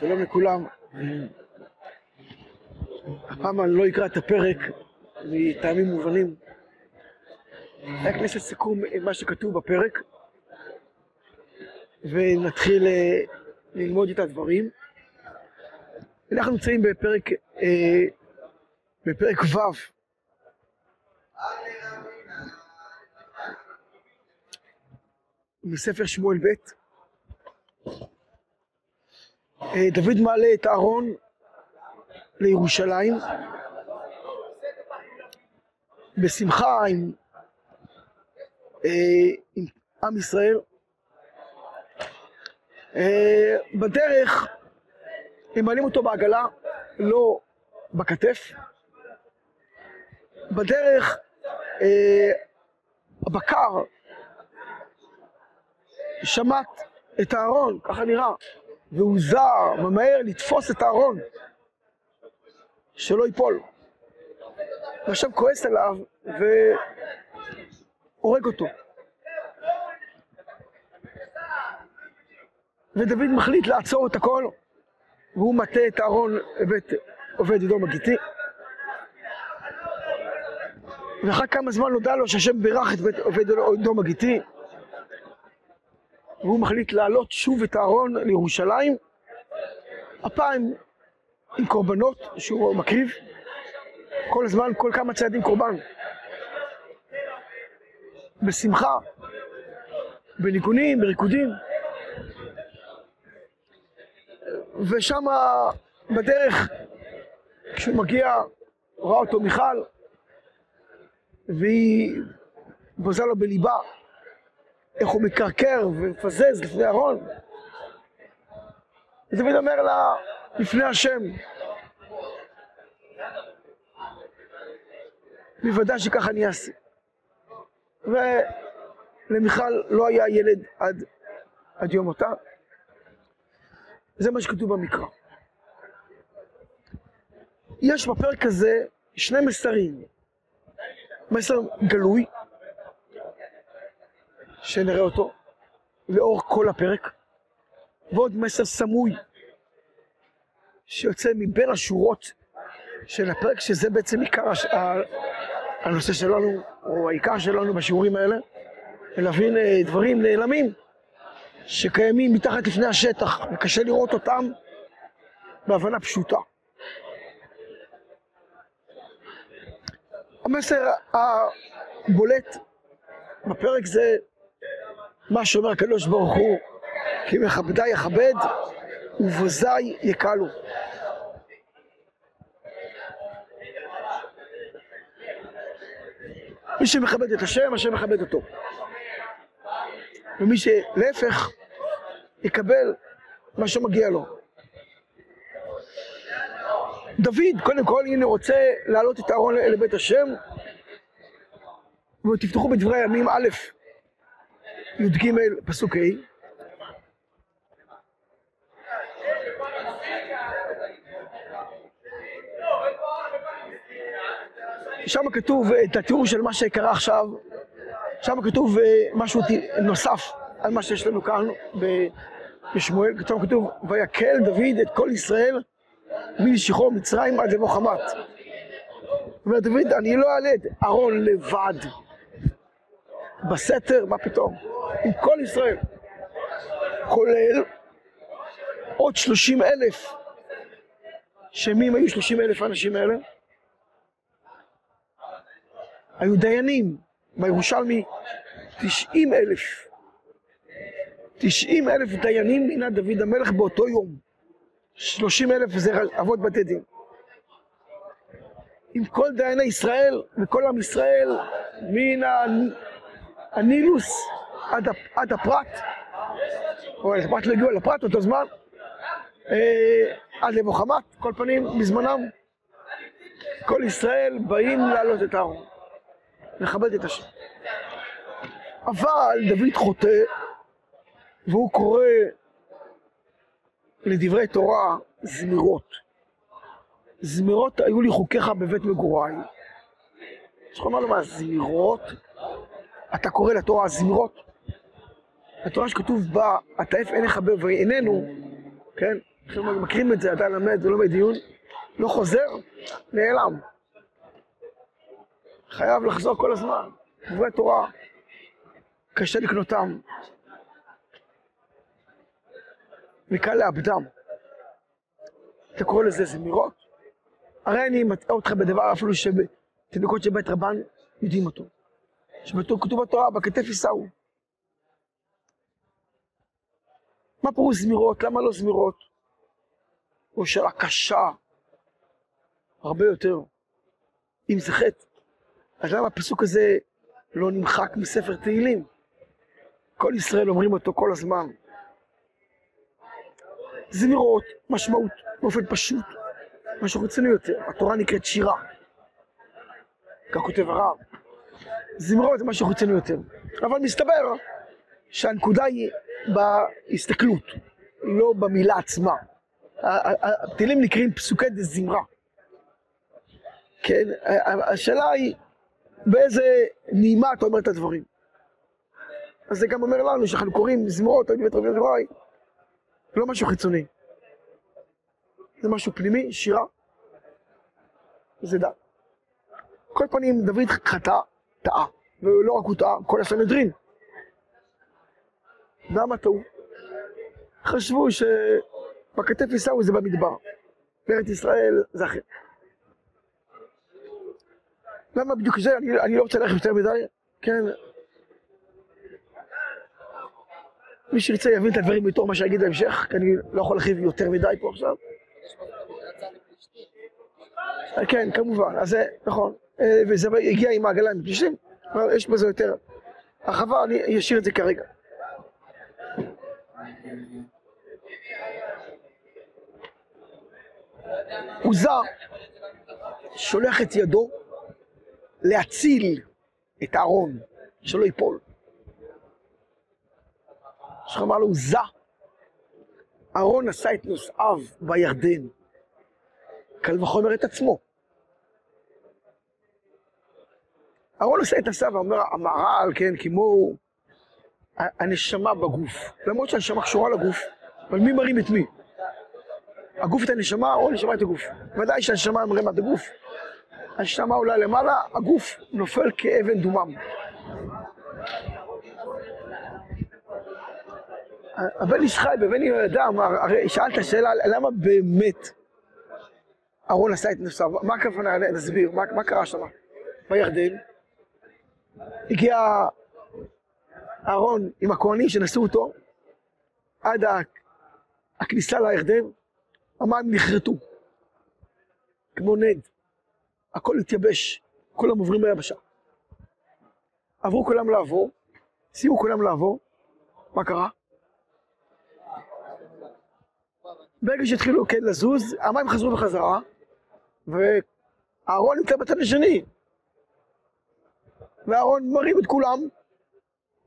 שלום לכולם. הפעם אני לא אקרא את הפרק מטעמים מובנים. רק נעשה סיכום עם מה שכתוב בפרק, ונתחיל אה, ללמוד את הדברים. אנחנו נמצאים בפרק, אה, בפרק ו' מספר שמואל ב'. אה, דוד מעלה את אהרון לירושלים בשמחה עם, אה, עם עם ישראל. אה, בדרך הם מעלים אותו בעגלה, לא בכתף. בדרך הבקר שמט את הארון, ככה נראה, והוא זר, ממהר לתפוס את הארון, שלא ייפול. ועכשיו כועס עליו והורג אותו. ודוד מחליט לעצור את הכל, והוא מטה את הארון לבית עובד אדום הגיתי. ואחר כמה זמן נודע לו שהשם בירך את עובד אדום הגיתי, והוא מחליט להעלות שוב את הארון לירושלים, הפעם עם קורבנות שהוא מקריב, כל הזמן, כל כמה צעדים קורבן. בשמחה, בניגונים, בריקודים. ושם בדרך, כשהוא מגיע, רואה אותו מיכל, והיא בוזה לו בליבה איך הוא מקרקר ומפזז לפני אהרון. ודוד אומר לה, לפני השם, בוודאי שככה אני אעשה. ולמיכל לא היה ילד עד, עד יום מותה. זה מה שכתוב במקרא. יש בפרק הזה שני מסרים. מסר גלוי, שנראה אותו לאור כל הפרק, ועוד מסר סמוי שיוצא מבין השורות של הפרק, שזה בעצם עיקר הש... הנושא שלנו, או העיקר שלנו בשיעורים האלה, להבין אה, דברים נעלמים שקיימים מתחת לפני השטח, וקשה לראות אותם בהבנה פשוטה. המסר הבולט בפרק זה מה שאומר הקדוש ברוך הוא, כי מכבדי יכבד ובוזי יקלו. מי שמכבד את השם, השם מכבד אותו. ומי שלהפך, יקבל מה שמגיע לו. דוד, קודם כל, הנה רוצה להעלות את הארון לבית השם, ותפתחו בדברי הימים א', י"ג פסוק ה' שם כתוב את התיאור של מה שקרה עכשיו, שם כתוב אה, משהו נוסף על מה שיש לנו כאן בשמואל, שם כתוב ויקל דוד את כל ישראל משחרור מצרים עד לבוא חמת. אומר דוד, אני לא אעלה את אהרון לבד בסתר, מה פתאום? עם כל ישראל, כולל עוד שלושים אלף, שמי היו שלושים אלף האנשים האלה? היו דיינים, בירושלמי תשעים אלף. תשעים אלף דיינים מינה דוד המלך באותו יום. שלושים אלף זה אבות בתי דין. עם כל דייני ישראל וכל עם ישראל מן הנילוס עד, עד הפרט, או הפרט לא הגיעו לפרט אותו זמן, אה, עד למוחמד, כל פנים בזמנם, כל ישראל באים לעלות את הארון, לכבד את השם. אבל דוד חוטא, והוא קורא לדברי תורה זמירות. זמירות היו לי חוקיך בבית מגוריי. לך לומר לו מה, זמירות? אתה קורא לתורה זמירות? התורה שכתוב בה, אתה עף עיניך ואיננו, כן? עכשיו מכירים את זה, אתה למד ולומד דיון, לא חוזר, נעלם. חייב לחזור כל הזמן. דברי תורה, קשה לקנותם. וקל לאבדם. אתה קורא לזה זמירות? הרי אני מטעה אותך בדבר אפילו שתינוקות של בית רבן יודעים אותו. כתוב בתורה, בכתף יישאו. מה פירוש זמירות? למה לא זמירות? זו שאלה קשה, הרבה יותר. אם זה חטא, אז למה הפסוק הזה לא נמחק מספר תהילים? כל ישראל אומרים אותו כל הזמן. זמירות, משמעות, באופן פשוט, משהו רציני יותר. התורה נקראת שירה, כך כותב הרב. זמרות זה משהו רציני יותר. אבל מסתבר שהנקודה היא בהסתכלות, לא במילה עצמה. הפתילים נקראים פסוקי דה זמרה. כן, השאלה היא באיזה נעימה אתה אומר את הדברים. אז זה גם אומר לנו שאנחנו קוראים זמרות, אני רבי יוראי, לא משהו חיצוני. זה משהו פנימי, שירה, זה דת. כל פנים, דוד חטא, טעה, ולא רק הוא טעה, כל הסנהדרין. למה טעו? חשבו שבכתף עיסאווי זה במדבר, בארץ ישראל זה אחר. למה בדיוק זה? אני, אני לא רוצה ללכת יותר מדי, כן? מי שירצה יבין את הדברים בתור מה שאני בהמשך, כי אני לא יכול להרחיב יותר מדי פה עכשיו. כן, כמובן, אז זה נכון, אה, וזה הגיע עם העגלה עם פלישתים, יש בזה יותר הרחבה, אני אשאיר את זה כרגע. עוזה שולח את ידו להציל את אהרון, שלא ייפול. איך אמר לו, עוזה. אהרון נשא את נושאיו בירדן, קל וחומר את עצמו. אהרון נושא את נשאיו ואומר, המהר"ל, כן, כמו הנשמה בגוף. למרות שהנשמה קשורה לגוף, אבל מי מרים את מי? הגוף את הנשמה או הנשמה את הגוף? ודאי שהנשמה מרימה את הגוף. הנשמה עולה למעלה, הגוף נופל כאבן דומם. הבן איש חי בבן יהודה אמר, הרי שאלת שאלה למה באמת אהרון עשה את נפסיו, מה הכוונה, נסביר, מה, מה קרה שם בירדן? הגיע אהרון עם הכהנים שנשאו אותו עד הכניסה לירדן, המים נחרטו, כמו נד, הכל התייבש, כולם עוברים ביבשה. עברו כולם לעבור, סיימו כולם לעבור, מה קרה? ברגע שהתחילו כן לזוז, המים חזרו בחזרה, ואהרון נמצא בצד השני. ואהרון מרים את כולם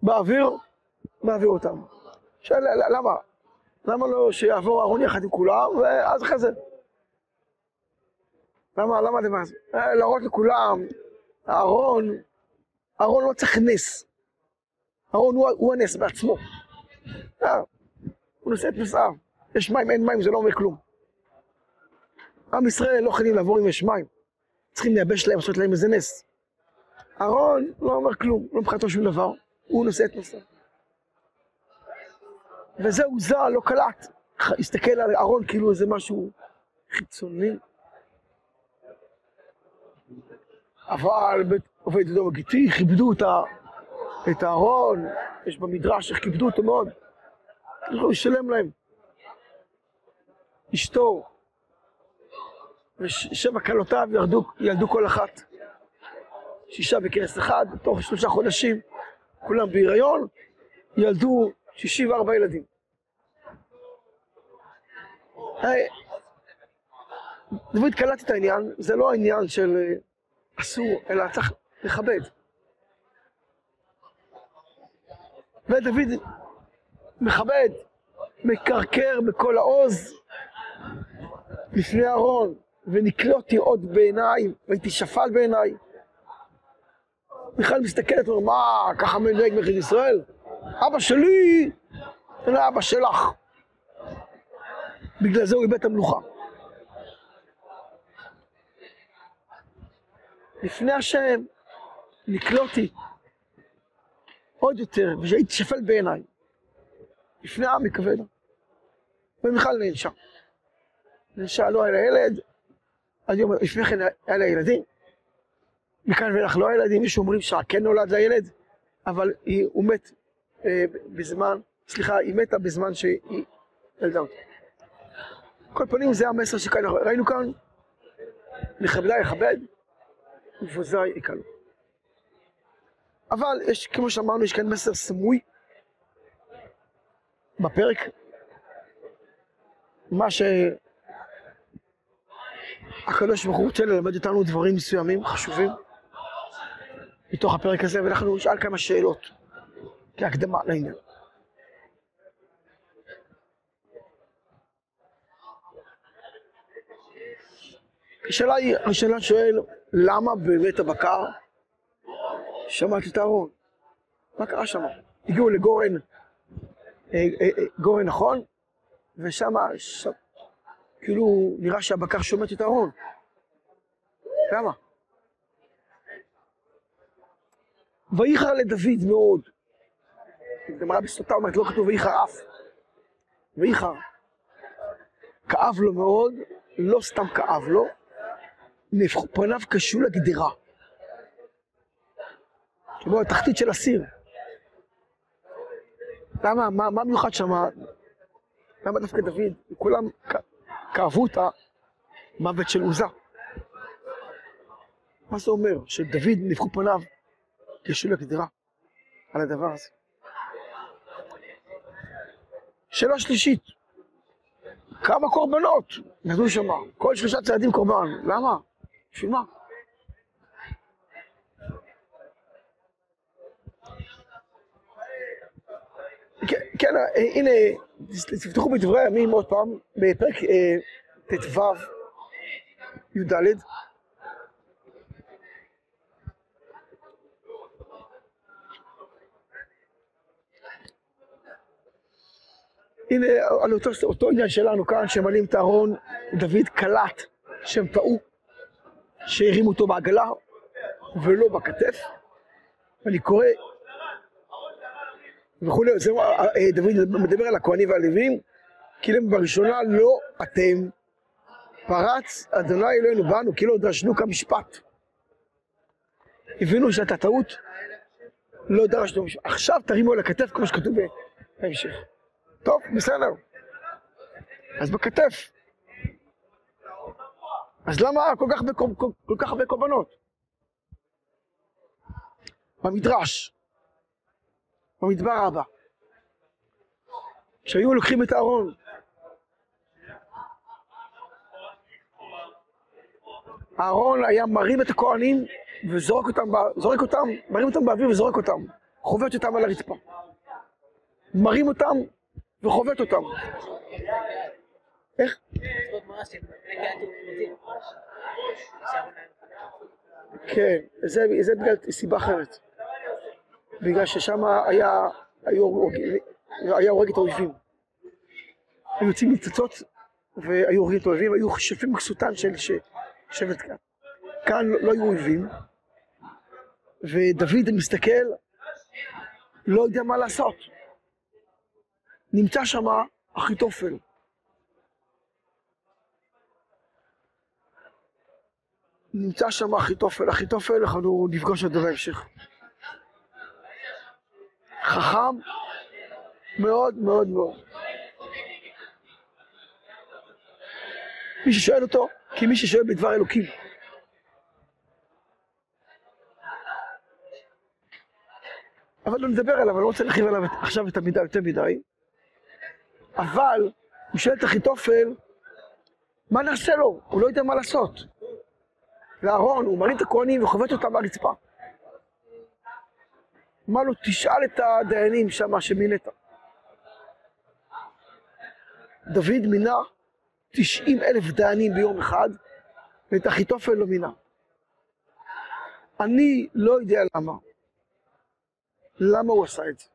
באוויר, מעביר אותם. שאלה, למה? למה לא שיעבור אהרון יחד עם כולם, ואז אחרי זה. למה, למה מה זה? להראות לכולם, אהרון, אהרון לא צריך נס. אהרון הוא, הוא הנס בעצמו. אה, הוא נושא את נושאיו. יש מים, אין מים, זה לא אומר כלום. עם ישראל לא יכולים לעבור אם יש מים. צריכים לייבש להם, לעשות להם איזה נס. אהרון לא אומר כלום, לא מבחינתו שום דבר, הוא נושא את נושא. וזה עוזה, לא קלט. הסתכל על אהרון כאילו איזה משהו חיצוני. אבל עובד ידו בגיתי, כיבדו את אהרון, יש במדרש איך כיבדו אותו מאוד. הוא ישלם להם. אשתו ושבע כלותיו ירדו, ילדו כל אחת. שישה בכנס אחד, תוך שלושה חודשים, כולם בהיריון, ילדו שישי וארבע ילדים. דוד קלט את העניין, זה לא העניין של אה, אסור, אלא צריך לכבד. ודוד מכבד, מקרקר בכל העוז לפני אהרון, ונקלותי עוד בעיניי, והייתי שפל בעיניי. מיכל מסתכלת ואומרת, מה, ככה מנהג מחיר ישראל? אבא שלי, זה לא אבא שלך. בגלל זה הוא איבד את המלוכה. לפני השם נקלותי עוד יותר, והייתי שפל בעיניי. לפני העם מכבד. ומיכל נענשה. נענשה, לא היה לה ילד, לפני כן היה לה ילדים. מכאן ואילך לא היה ילדים, מישהו אומרים שכן נולד לה ילד, אבל היא, הוא מת אה, בזמן, סליחה, היא מתה בזמן שהיא ילדה אותו. כל פנים זה המסר שכאן ראינו כאן, לכבדה יכבד, ובוזי יקלו. אבל יש, כמו שאמרנו, יש כאן מסר סמוי בפרק, מה שהקדוש ברוך הוא רוצה ללמד אותנו דברים מסוימים, חשובים, מתוך הפרק הזה, ואנחנו נשאל כמה שאלות כהקדמה לעניין. השאלה היא, השאלה שואל, למה באמת הבקר שמעת את הארון? מה קרה שם? הגיעו לגורן, אה, אה, אה, גורן נכון, ושם, כאילו, נראה שהבקר שומט את הארון. למה? וייחר לדוד מאוד. גמרא בסוטה אומרת, לא כתוב וייחר אף. וייחר. כאב לו מאוד, לא סתם כאב לו, פניו קשו לגדרה. כמו התחתית של הסיר. למה, מה, מה מיוחד שם? למה דווקא דוד? כולם כאבו את המוות של עוזה. מה זה אומר? שדוד נהפכו פניו קשו לגדרה על הדבר הזה. שאלה שלישית, כמה קורבנות נתנו שם? כל שלושה צעדים קורבן. למה? בשביל מה? כן, כן, הנה, תפתחו בדברי הימים עוד פעם, בפרק אה, ט"ו, י"ד. הנה, על אותו, אותו עניין שלנו כאן, שמעלים את הארון, דוד קלט שהם טעו, שהרימו אותו בעגלה ולא בכתף. אני קורא וכולי, זה אה, דוד מדבר על הכהנים והלווים, כאילו בראשונה לא אתם, פרץ אדוני אלוהינו בנו, כאילו דרשנו כמשפט. הבינו שהייתה טעות, לא דרשנו משפט. עכשיו תרימו על הכתף כמו שכתוב בהמשך. טוב, בסדר. אז בכתף. אז למה כל כך, כל, כל, כך הרבה קורבנות? במדרש, במדבר הבא, כשהיו לוקחים את הארון, הארון היה מרים את הכהנים וזורק אותם, זורק אותם, מרים אותם באוויר וזורק אותם, חובט אותם על הרצפה. מרים אותם וחובט אותם. איך? כן, זה, זה בגלל סיבה אחרת. בגלל ששם היה, היה הורג את האויבים. היו יוצאים ניצוצות והיו הורגים את האויבים, היו שפים כסותן של שבט כאן. כאן לא היו אויבים, ודוד מסתכל, לא יודע מה לעשות. נמצא שם אחיתופל. נמצא שם אחיתופל, אחיתופל, אנחנו נפגוש את זה בהמשך. חכם מאוד מאוד מאוד. מי ששואל אותו, כי מי ששואל בדבר אלוקים. אבל לא נדבר עליו, אני לא רוצה להרחיב עליו עכשיו את המידה יותר מדי. אבל הוא שואל את אחיתופל, מה נעשה לו? הוא לא יודע מה לעשות. לאהרון, הוא מרים את הכהנים וחובט אותם ברצפה. אמר לו, תשאל את הדיינים שם שמינית. דוד מינה 90 אלף דיינים ביום אחד, ואת אחיתופל לא מינה. אני לא יודע למה. למה הוא עשה את זה?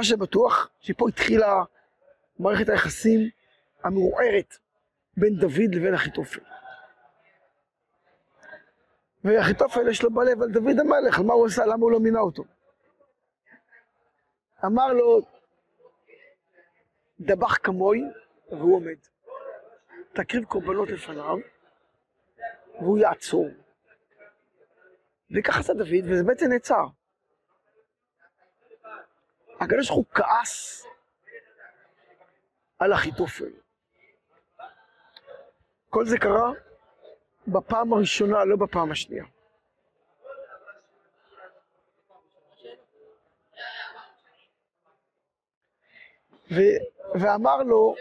מה שבטוח, שפה התחילה מערכת היחסים המעורערת בין דוד לבין אחיתופל. ואחיתופל יש לו בלב על דוד המלך, על מה הוא עשה, למה הוא לא מינה אותו. אמר לו, דבח כמוי, והוא עומד. תקריב קורבנות לפניו, והוא יעצור. וככה עשה דוד, וזה בעצם נעצר. הקדוש ברוך הוא כעס על אחיתופל. כל זה קרה בפעם הראשונה, לא בפעם השנייה. ו- ואמר לו,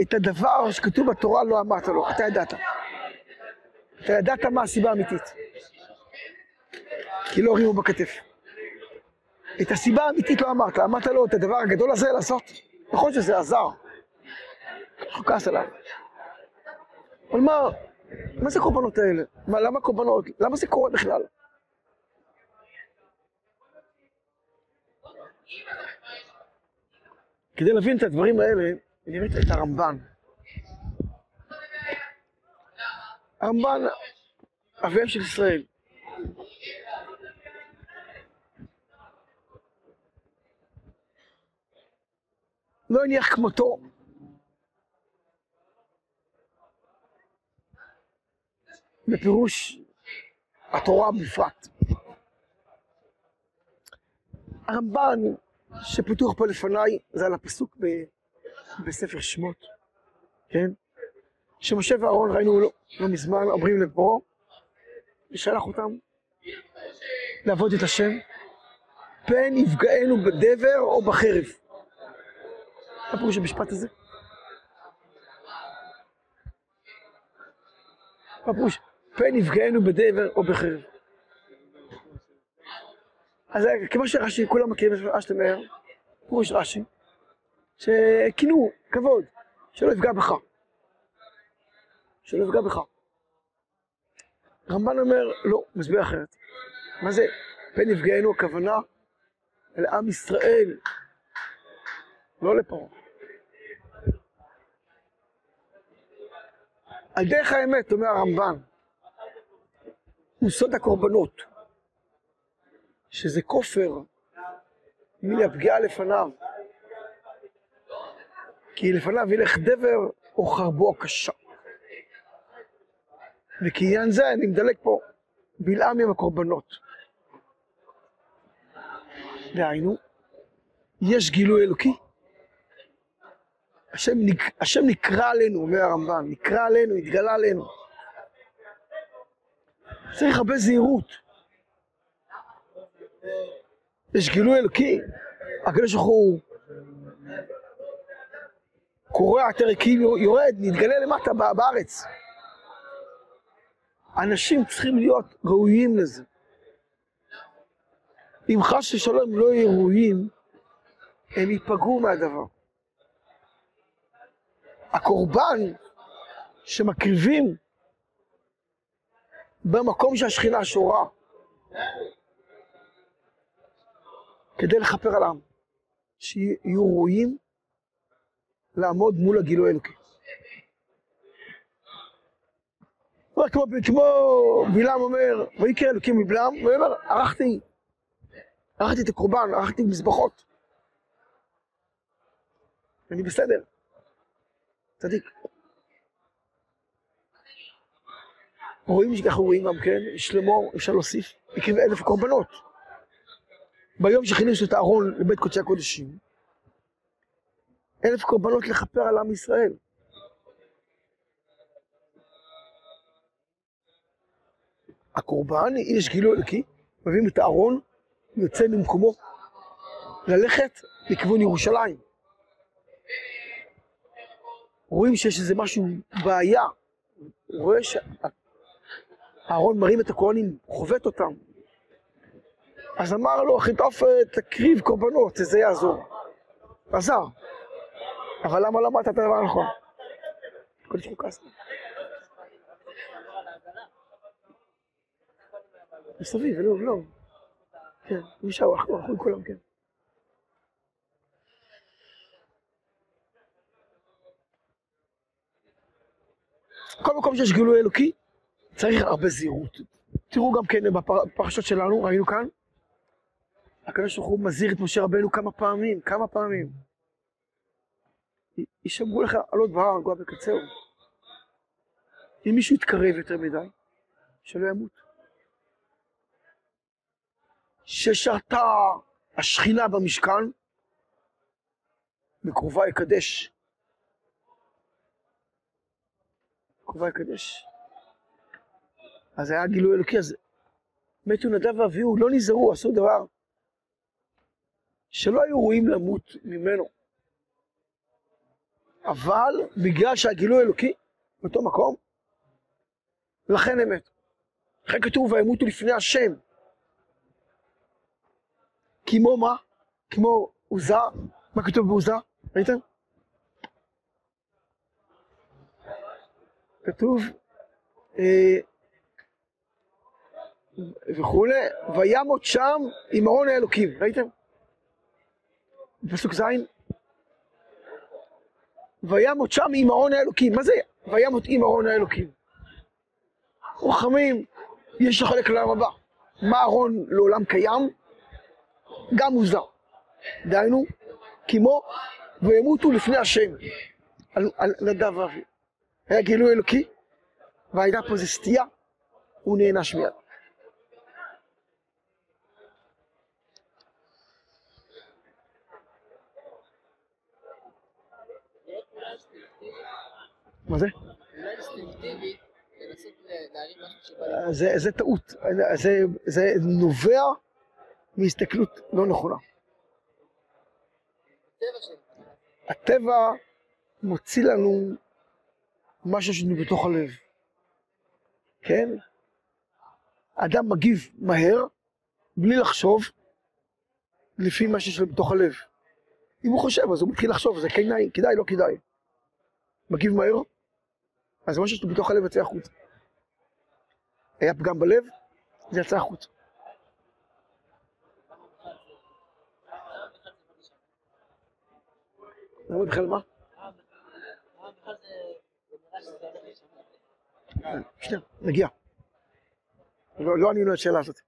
את הדבר שכתוב בתורה לא אמרת לו, אתה ידעת. אתה ידעת מה הסיבה האמיתית. כי לא הרימו בכתף. את הסיבה האמיתית לא אמרת, אמרת לו את הדבר הגדול הזה לעשות. נכון שזה עזר. הוא כעס עליו. אבל מה, מה זה הקורבנות האלה? מה, למה קורבנות? למה זה קורה בכלל? כדי להבין את הדברים האלה, נראה את הרמב"ן. הרמב"ן, אביהם של ישראל. לא הניח כמותו. בפירוש התורה בפרט. הרמב"ן שפתוח פה לפניי זה על הפסוק ב, בספר שמות, כן? שמשה ואהרון ראינו לא, לא מזמן אומרים לפרעה ושלח אותם לעבוד את השם פן יפגענו בדבר או בחרב. מה פירוש המשפט הזה? מה פירוש? פן יפגענו בדבר או בחרב. אז כמו שרש"י, כולם מכירים את רש"י אומר, פירוש רש"י, שכינו, כבוד, שלא יפגע בך. שלא יפגע בך. רמב"ן אומר, לא, מסביר אחרת. מה זה פן יפגענו הכוונה לעם ישראל, לא לפרעה. על דרך האמת, אומר הרמב"ן, הוא סוד הקורבנות, שזה כופר מן לפניו. כי לפניו ילך דבר או חרבו הקשה. וכעניין זה אני מדלג פה בלעם עם הקורבנות. דהיינו, יש גילוי אלוקי. השם, נק... השם נקרא עלינו, אומר הרמב"ן, נקרא עלינו, התגלה עלינו. צריך הרבה זהירות. יש גילוי אלוקי, הקדוש ברוך הוא קורע את הריקים, יורד, נתגלה למטה בארץ. אנשים צריכים להיות ראויים לזה. אם חס ושלום לא יהיו ראויים, הם ייפגעו מהדבר. הקורבן שמקריבים במקום שהשכינה שורה, כדי לכפר על העם, שיהיו ראויים לעמוד מול הגילוי האלוקי. כמו, כמו בלעם אומר, ויקרא אלוקים מבלעם, והוא אומר, ערכתי, ערכתי את הקורבן, ערכתי מזבחות. אני בסדר, צדיק. רואים שככה רואים גם כן, שלמה, אפשר להוסיף, הקריב אלף קורבנות. ביום שכיניסו את הארון לבית קודשי הקודשים, אלף קורבנות לכפר על עם ישראל. הקורבן, יש גילוי אלוקי, מביאים את הארון, יוצא ממקומו, ללכת לכיוון ירושלים. רואים שיש איזה משהו, בעיה. הוא רואה שהארון מרים את הכהנים, חובט אותם. אז אמר לו, אחיתופל, תקריב קורבנות, זה יעזור. עזר. אבל למה אמרת את הדבר הנכון? ברוך הוא מסביב, לא, לא. כן, משם, הלכו כולם, כן. כל מקום שיש גילוי אלוקי, צריך הרבה זהירות. תראו גם כן בפרשות שלנו, ראינו כאן, הקדוש ברוך הוא מזהיר את משה רבנו כמה פעמים, כמה פעמים. יישמרו לך עלות בהר, רגוע בקצהו. אם מישהו יתקרב יותר מדי, שלא ימות. ששרתה השכינה במשכן, בקרובה יקדש. בקרובה יקדש. אז היה גילוי אלוקי, אז מתו נדב ואביהו, לא נזהרו, עשו דבר שלא היו ראויים למות ממנו. אבל בגלל שהגילוי אלוקי באותו מקום, לכן הם מתו. לכן כתוב וימותו לפני השם. כמו מה? כמו עוזה? מה כתוב בעוזה? ראיתם? כתוב אה, וכולי, וימות שם עם ארון האלוקים, ראיתם? פסוק ז' וימות שם עם ארון האלוקים, מה זה וימות עם ארון האלוקים? רוחמים, יש לחלק לעולם הבא. מה ארון לעולם קיים? גם מוזר. דהיינו, כמו וימותו לפני השם על, נדב ואבי. היה גילוי אלוקי, והייתה פה איזו סטייה, הוא נענש מיד. מה זה? זה, זה טעות, זה, זה נובע מהסתכלות לא נכונה. הטבע מוציא לנו משהו שיש בתוך הלב, כן? אדם מגיב מהר, בלי לחשוב, לפי מה שיש לו בתוך הלב. אם הוא חושב, אז הוא מתחיל לחשוב, זה כדאי, כדאי, לא כדאי. מגיב מהר, אז מה שיש לו בתוך הלב יוצא החוצה. היה פגם בלב, זה יצא החוצה. למה בכלל מה? שנייה, נגיע. לא, לא ענינו השאלה הזאת.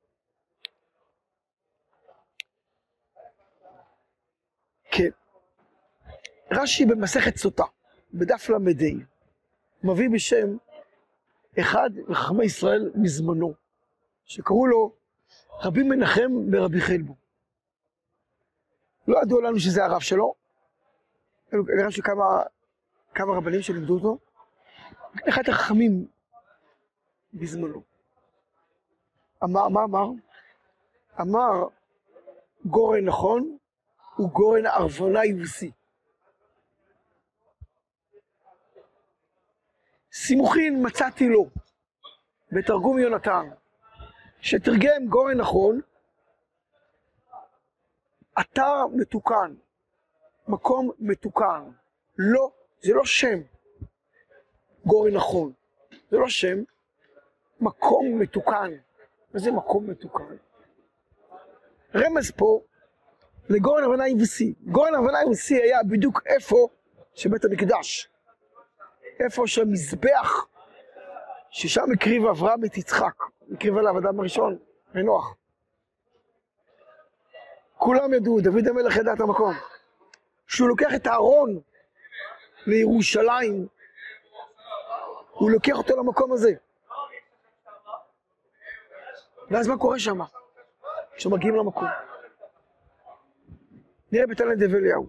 כן. רש"י במסכת סוטה, בדף ל"ה, מביא בשם אחד מחכמי ישראל מזמנו, שקראו לו רבי מנחם ברבי חלבו. לא ידוע לנו שזה הרב שלו, נראה שכמה כמה רבנים שלימדו אותו, אחד החכמים בזמנו. אמר, מה אמר? אמר, גורן נכון הוא גורן ערבונה יבוסי. סימוכין מצאתי לו, בתרגום יונתן, שתרגם גורן נכון, אתר מתוקן, מקום מתוקן. לא, זה לא שם גורן נכון, זה לא שם, מקום מתוקן. מה זה מקום מתוקן? רמז פה לגורן הבנה יבוסי. גורן הבנה יבוסי היה בדיוק איפה שבית המקדש. איפה שהמזבח, ששם הקריב אברהם את יצחק, הקריב עליו אדם הראשון, ונוח. כולם ידעו, דוד המלך ידע את המקום. שהוא לוקח את הארון לירושלים, הוא לוקח אותו למקום הזה. ואז מה קורה שם? כשמגיעים למקום. נראה בתלת דב אליהו.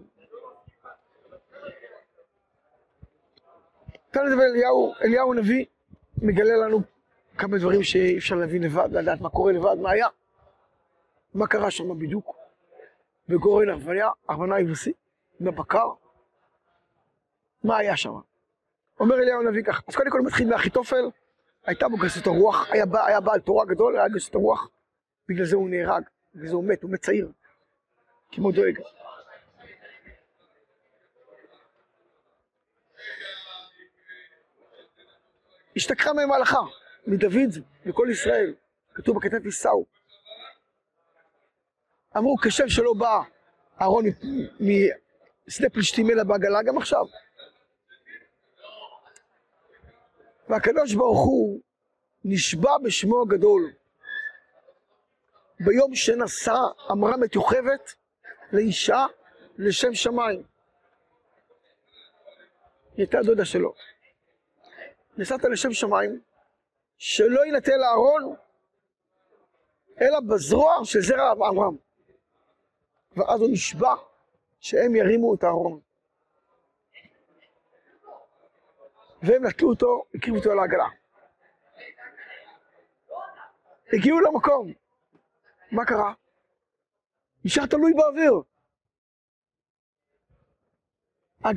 תלת דב אליהו, אליהו הנביא, מגלה לנו כמה דברים שאי אפשר להבין לבד, לדעת מה קורה לבד, מה היה. מה קרה שם בדיוק. בגורן ערבניה, ערבנה יבוסי, בבקר. מה היה שם? אומר אליהו הנביא ככה, אז קודם כל מתחיל מאחיתופל, הייתה בו גסות הרוח, היה, היה בעל תורה גדול, היה גסות הרוח, בגלל זה הוא נהרג, בגלל זה הוא מת, הוא מת צעיר, כמו דואג. השתכחה מהם ההלכה, מדוד וכל ישראל, כתוב בכתב עיסאו. אמרו, כשם שלא בא אהרון משדה פלישתים אלא בעגלה גם עכשיו. והקדוש ברוך הוא נשבע בשמו הגדול ביום שנשא אמרה מתיוכבת לאישה לשם שמיים. היא הייתה דודה שלו. נסעת לשם שמיים, שלא יינתן לארון אלא בזרוע של זרע אברהם. ואז הוא נשבע שהם ירימו את הארון. והם נטלו אותו, הקריבו אותו לעגלה. הגיעו למקום, מה קרה? נשאר תלוי באוויר.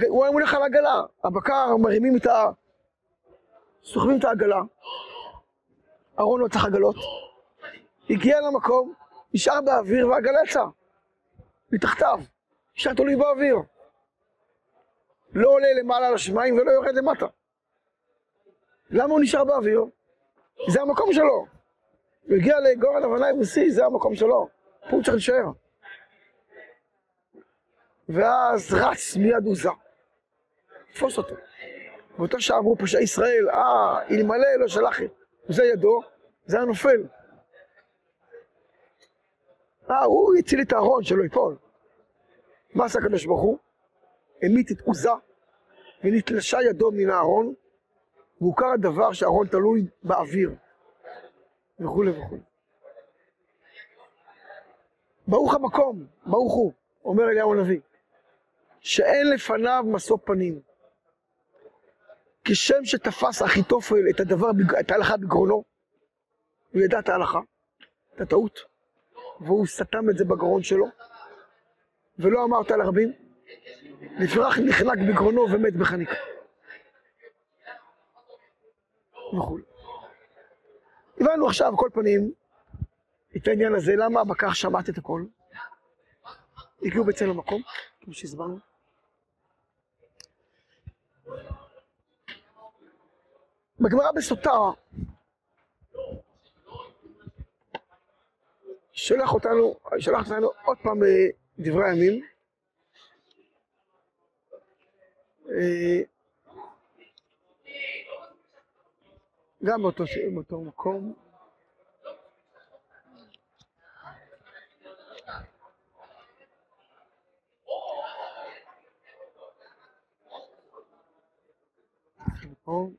הוא היה מולך על העגלה, הבקר מרימים את ה... סוחבים את העגלה, ארון לא צריך עגלות, הגיע למקום, נשאר באוויר והעגלה יצאה, מתחתיו, נשאר תלוי באוויר. לא עולה למעלה לשמיים ולא יורד למטה. למה הוא נשאר באוויר? זה המקום שלו. הוא הגיע לגורן הבנה יבוסי, זה המקום שלו. פה הוא צריך להישאר. ואז רץ מיד עוזה. תפוס אותו. באותה שעה אמרו פושעי ישראל, אה, אלמלא לא שלח זה ידו, זה היה נופל. אה, הוא הציל את הארון שלא ייפול. מה עשה הקדוש ברוך הוא? המית את עוזה ונתלשה ידו מן הארון והוכר הדבר שהארון תלוי באוויר וכולי וכולי. ברוך המקום, ברוך הוא, אומר אליהו הנביא, שאין לפניו משוא פנים. כשם שתפס אחיתופל את הדבר, את ההלכה בגרונו, הוא ידע את ההלכה, את הטעות, והוא סתם את זה בגרון שלו, ולא אמר אותה לרבים, לפרח נחנק בגרונו ומת בחניקה. וכו'. הבנו עכשיו, כל פנים, את העניין הזה, למה בכך שמעת את הכל? הגיעו בעצם למקום, כמו שהסברנו. בגמרא בסוטה, שולח אותנו, שולח אותנו עוד פעם בדברי הימים. אה, גם באותו, מקום. פה,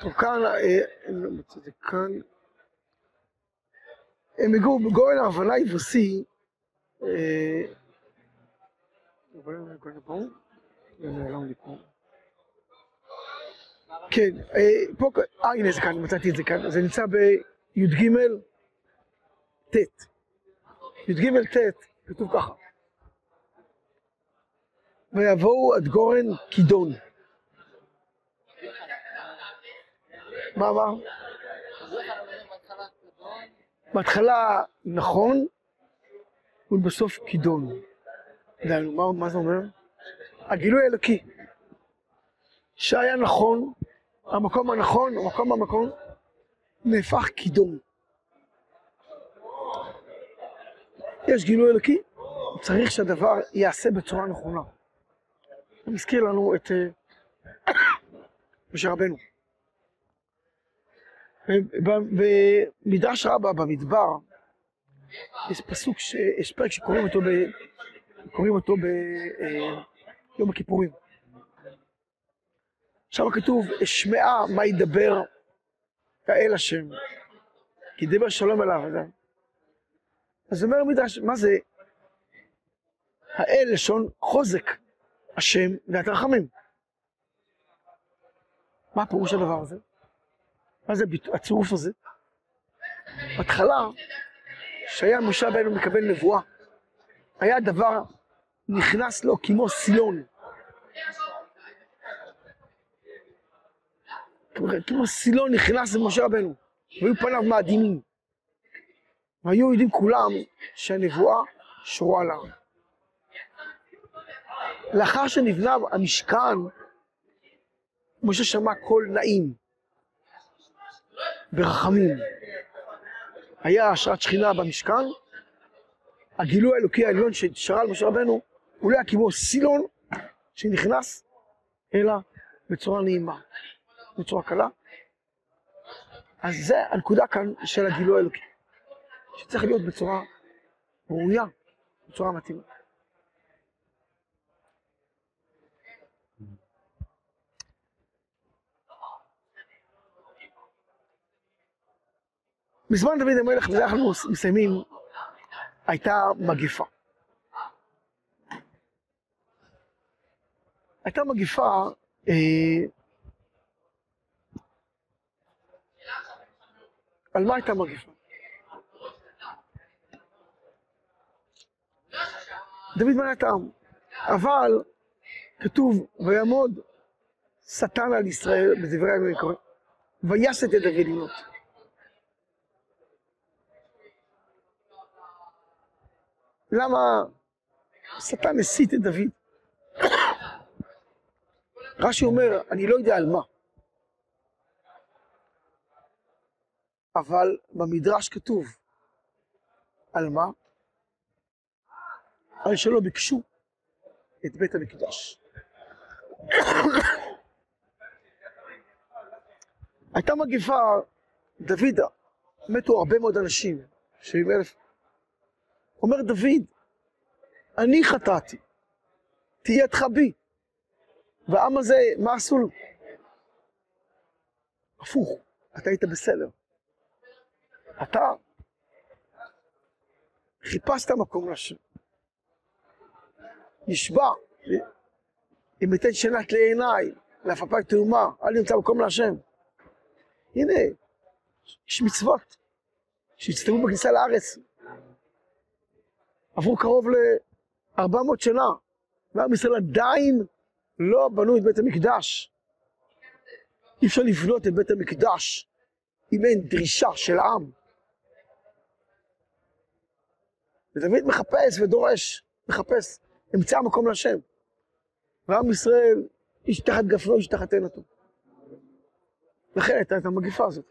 טוב, כאן, אה, אני לא מוצא את זה כאן. בגורן ההבנה יבוסי, אה, כן, אה, פה, אה הנה זה כאן, מצאתי את זה כאן, זה נמצא בי"ג ט', י"ג ט', כתוב ככה, ויבואו עד גורן כידון. מה אמר? בהתחלה נכון, ובסוף כידון. דהיינו, מה, מה זה אומר? הגילוי האלוקי, שהיה נכון, המקום הנכון, המקום המקום, נהפך כידון. יש גילוי אלוקי, צריך שהדבר ייעשה בצורה נכונה. זה מזכיר לנו את אה, משה רבנו. במדרש רבה במדבר, יש פסוק, יש פרק שקוראים אותו, ב, קוראים אותו ביום אה, הכיפורים. שם כתוב, אשמעה מה ידבר האל השם, כי דבר שלום אליו. אז אומר המדרש, מה זה? האל לשון חוזק, השם ואת רחמים. מה פירוש הדבר הזה? מה זה הצירוף הזה? בהתחלה, שהיה משה רבנו מקבל נבואה, היה דבר נכנס לו כמו סילון. כמו סילון נכנס למשה רבנו, והיו פניו מאדימים. והיו יודעים כולם שהנבואה שורה עליו. לאחר שנבנה המשכן, משה שמע קול נעים. ברחמים. היה השראת שכינה במשכן, הגילוי האלוקי העליון ששרה על משה רבנו, הוא לא היה כמו סילון שנכנס, אלא בצורה נעימה, בצורה קלה. אז זה הנקודה כאן של הגילוי האלוקי, שצריך להיות בצורה ראויה, בצורה מתאימה. בזמן דוד המלך, וזה אנחנו מסיימים, הייתה מגיפה. הייתה מגיפה, אה, על מה הייתה מגיפה? דוד מנה את העם, אבל כתוב, ויעמוד שטן על ישראל, בדברי הימים קוראים, ויסת את דוד למות. למה השטן הסית את דוד? רש"י אומר, אני לא יודע על מה, אבל במדרש כתוב, על מה? על שלא ביקשו את בית המקדש. הייתה מגיפה, דוידה, מתו הרבה מאוד אנשים, 70 אלף אומר דוד, אני חטאתי, תהיה ידך בי. והעם הזה, מה עשו לו? הפוך, אתה היית בסדר. אתה חיפשת מקום לשם. נשבע, אם אתן שנת לעיניי, לעפפי תאומה, אל נמצא מקום להשם. הנה, יש מצוות שהצטוו בכניסה לארץ, עברו קרוב ל-400 שנה, ועם ישראל עדיין לא בנו את בית המקדש. אי אפשר לבנות את בית המקדש אם אין דרישה של העם. ודוד מחפש ודורש, מחפש, אמצע מקום להשם. ועם ישראל, איש תחת גפנו, איש תחת תאנתו. לכן הייתה את המגיפה הזאת.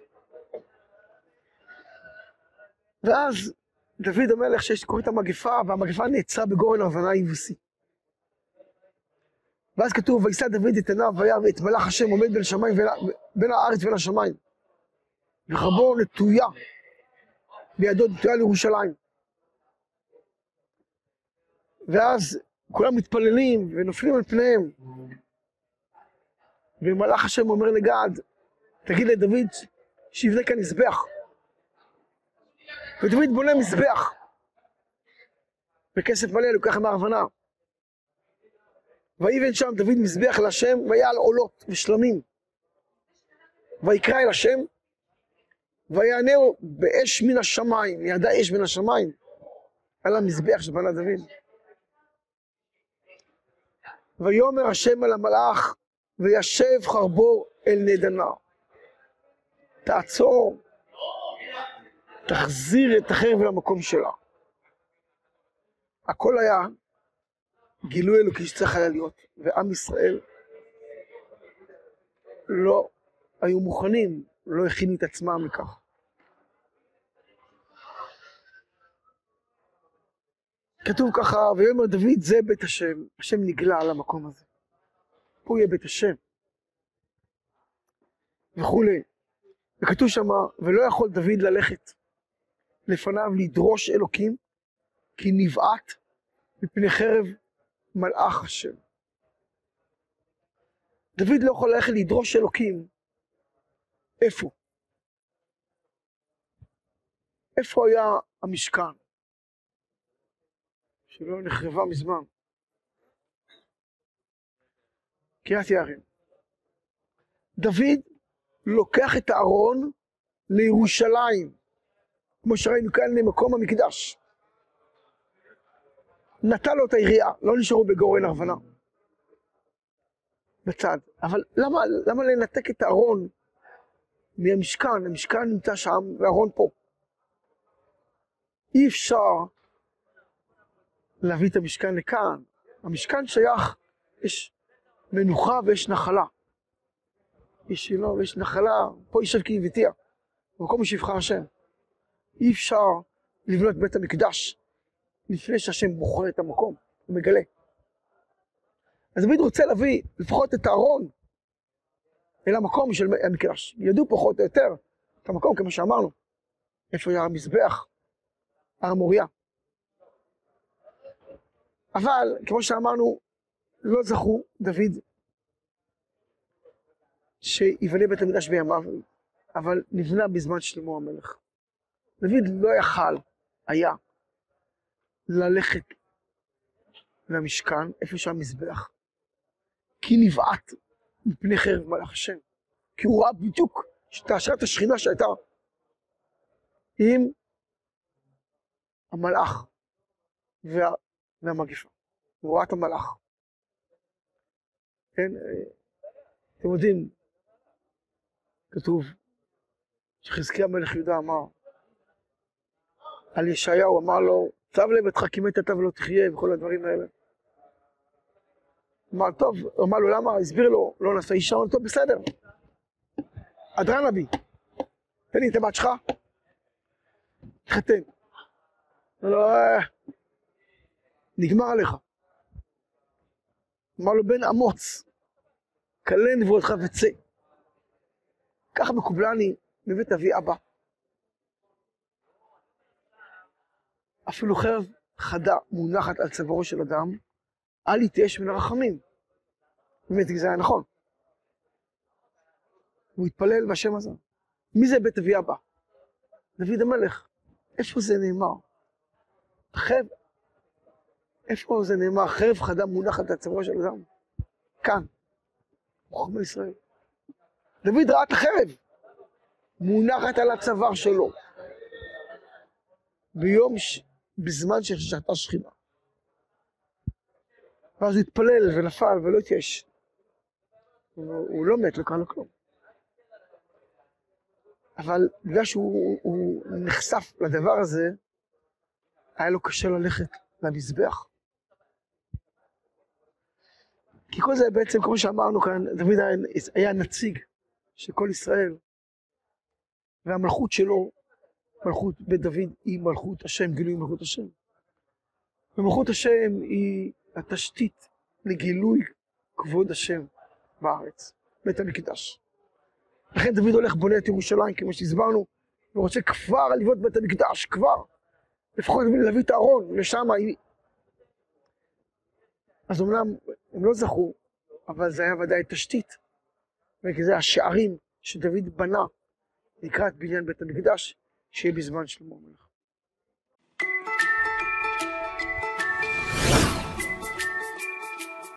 ואז דוד המלך שיש קוראים את המגפה, והמגפה נעצרה בגורן הבנה יבוסי. ואז כתוב, וישא דוד את עיניו וירא ואת מלאך השם עומד בין השמיים, בין הארץ ובין השמיים. וחרבו נטויה, בידו נטויה לירושלים. ואז כולם מתפללים ונופלים על פניהם. ומלאך השם אומר לגד, תגיד לדוד שיבנה כאן מזבח. ודוד בונה מזבח בכסף מלא, לוקח מהרבנה. ויבן שם דוד מזבח להשם, והיה על עולות ושלמים. ויקרא אל השם, ויענהו באש מן השמיים, ידע אש מן השמיים, על המזבח שבנה דוד. ויאמר השם אל המלאך, וישב חרבו אל נדנה. תעצור תחזיר את החרב למקום שלה. הכל היה גילוי אלוקי שצריך היה להיות, ועם ישראל לא היו מוכנים, לא הכינו את עצמם לכך. כתוב ככה, ויאמר דוד זה בית השם, השם נגלה על המקום הזה. פה יהיה בית השם. וכולי. וכתוב שמה, ולא יכול דוד ללכת לפניו לדרוש אלוקים, כי נבעט מפני חרב מלאך השם. דוד לא יכול ללכת לדרוש אלוקים. איפה? איפה היה המשכן? שלא נחרבה מזמן. קריית יערים. דוד לוקח את הארון לירושלים. כמו שראינו כאן למקום המקדש. נטע לו את העירייה, לא נשארו בגורן ארוונה. בצד. אבל למה, למה לנתק את הארון מהמשכן? המשכן נמצא שם והארון פה. אי אפשר להביא את המשכן לכאן. המשכן שייך, יש מנוחה ויש נחלה. יש שילה ויש נחלה, פה יושב כי הבטיח. במקום שיבחר השם. אי אפשר לבנות בית המקדש לפני שהשם בוחר את המקום, הוא מגלה. אז דוד רוצה להביא לפחות את הארון אל המקום של המקדש. ידעו פחות או יותר את המקום, כמו שאמרנו, איפה היה המזבח, הר מוריה. אבל, כמו שאמרנו, לא זכו דוד שיבנה בית המקדש בימיו, אבל נבנה בזמן שלמה המלך. דוד לא יכל, היה, ללכת למשכן, איפה שהיה מזבח, כי נבעט מפני חרב מלאך השם. כי הוא ראה בדיוק את השכינה שהייתה עם המלאך וה, והמגיפה. הוא ראה את המלאך. כן, אתם יודעים, כתוב שחזקיה מלך יהודה אמר על ישעיהו, אמר לו, צב לב את חכימי אתה ולא תחיה וכל הדברים האלה. אמר, טוב, אמר לו, למה? הסביר לו, לא נעשה אישה, אמר, טוב, בסדר. אדרנבי, תן לי את הבת שלך, תחתן. אמר לו, אה, נגמר עליך. אמר לו, בן אמוץ, כלה נבואתך וצא. ככה מקובלני מבית אבי אבא. אפילו חרב חדה מונחת על צווארו של אדם, אל יתייאש מן הרחמים. באמת, זה היה נכון. הוא התפלל בשם הזה. מי זה בית אבי אבא? דוד המלך. איפה זה נאמר? חרב, איפה זה נאמר? חרב חדה מונחת על צווארו של אדם. כאן. חוכמה ישראל. דוד ראה את החרב מונחת על הצוואר שלו. ביום, ש... בזמן ששתה שכינה. ואז הוא התפלל ונפל ולא התייאש. הוא, הוא לא מת, לא קרה לו כלום. אבל בגלל שהוא נחשף לדבר הזה, היה לו קשה ללכת למזבח. כי כל זה בעצם, כמו שאמרנו כאן, דוד היה נציג של כל ישראל, והמלכות שלו, מלכות בית דוד, היא מלכות השם, גילוי מלכות השם. ומלכות השם היא התשתית לגילוי כבוד השם בארץ, בית המקדש. לכן דוד הולך בונה את ירושלים, כמו שהסברנו, ורוצה כבר לבנות בית המקדש, כבר. לפחות להביא את הארון לשם. אז אמנם הם לא זכו, אבל זה היה ודאי תשתית. וזה השערים שדוד בנה לקראת בניין בית המקדש, שיהיה בזמן שלמה המלך.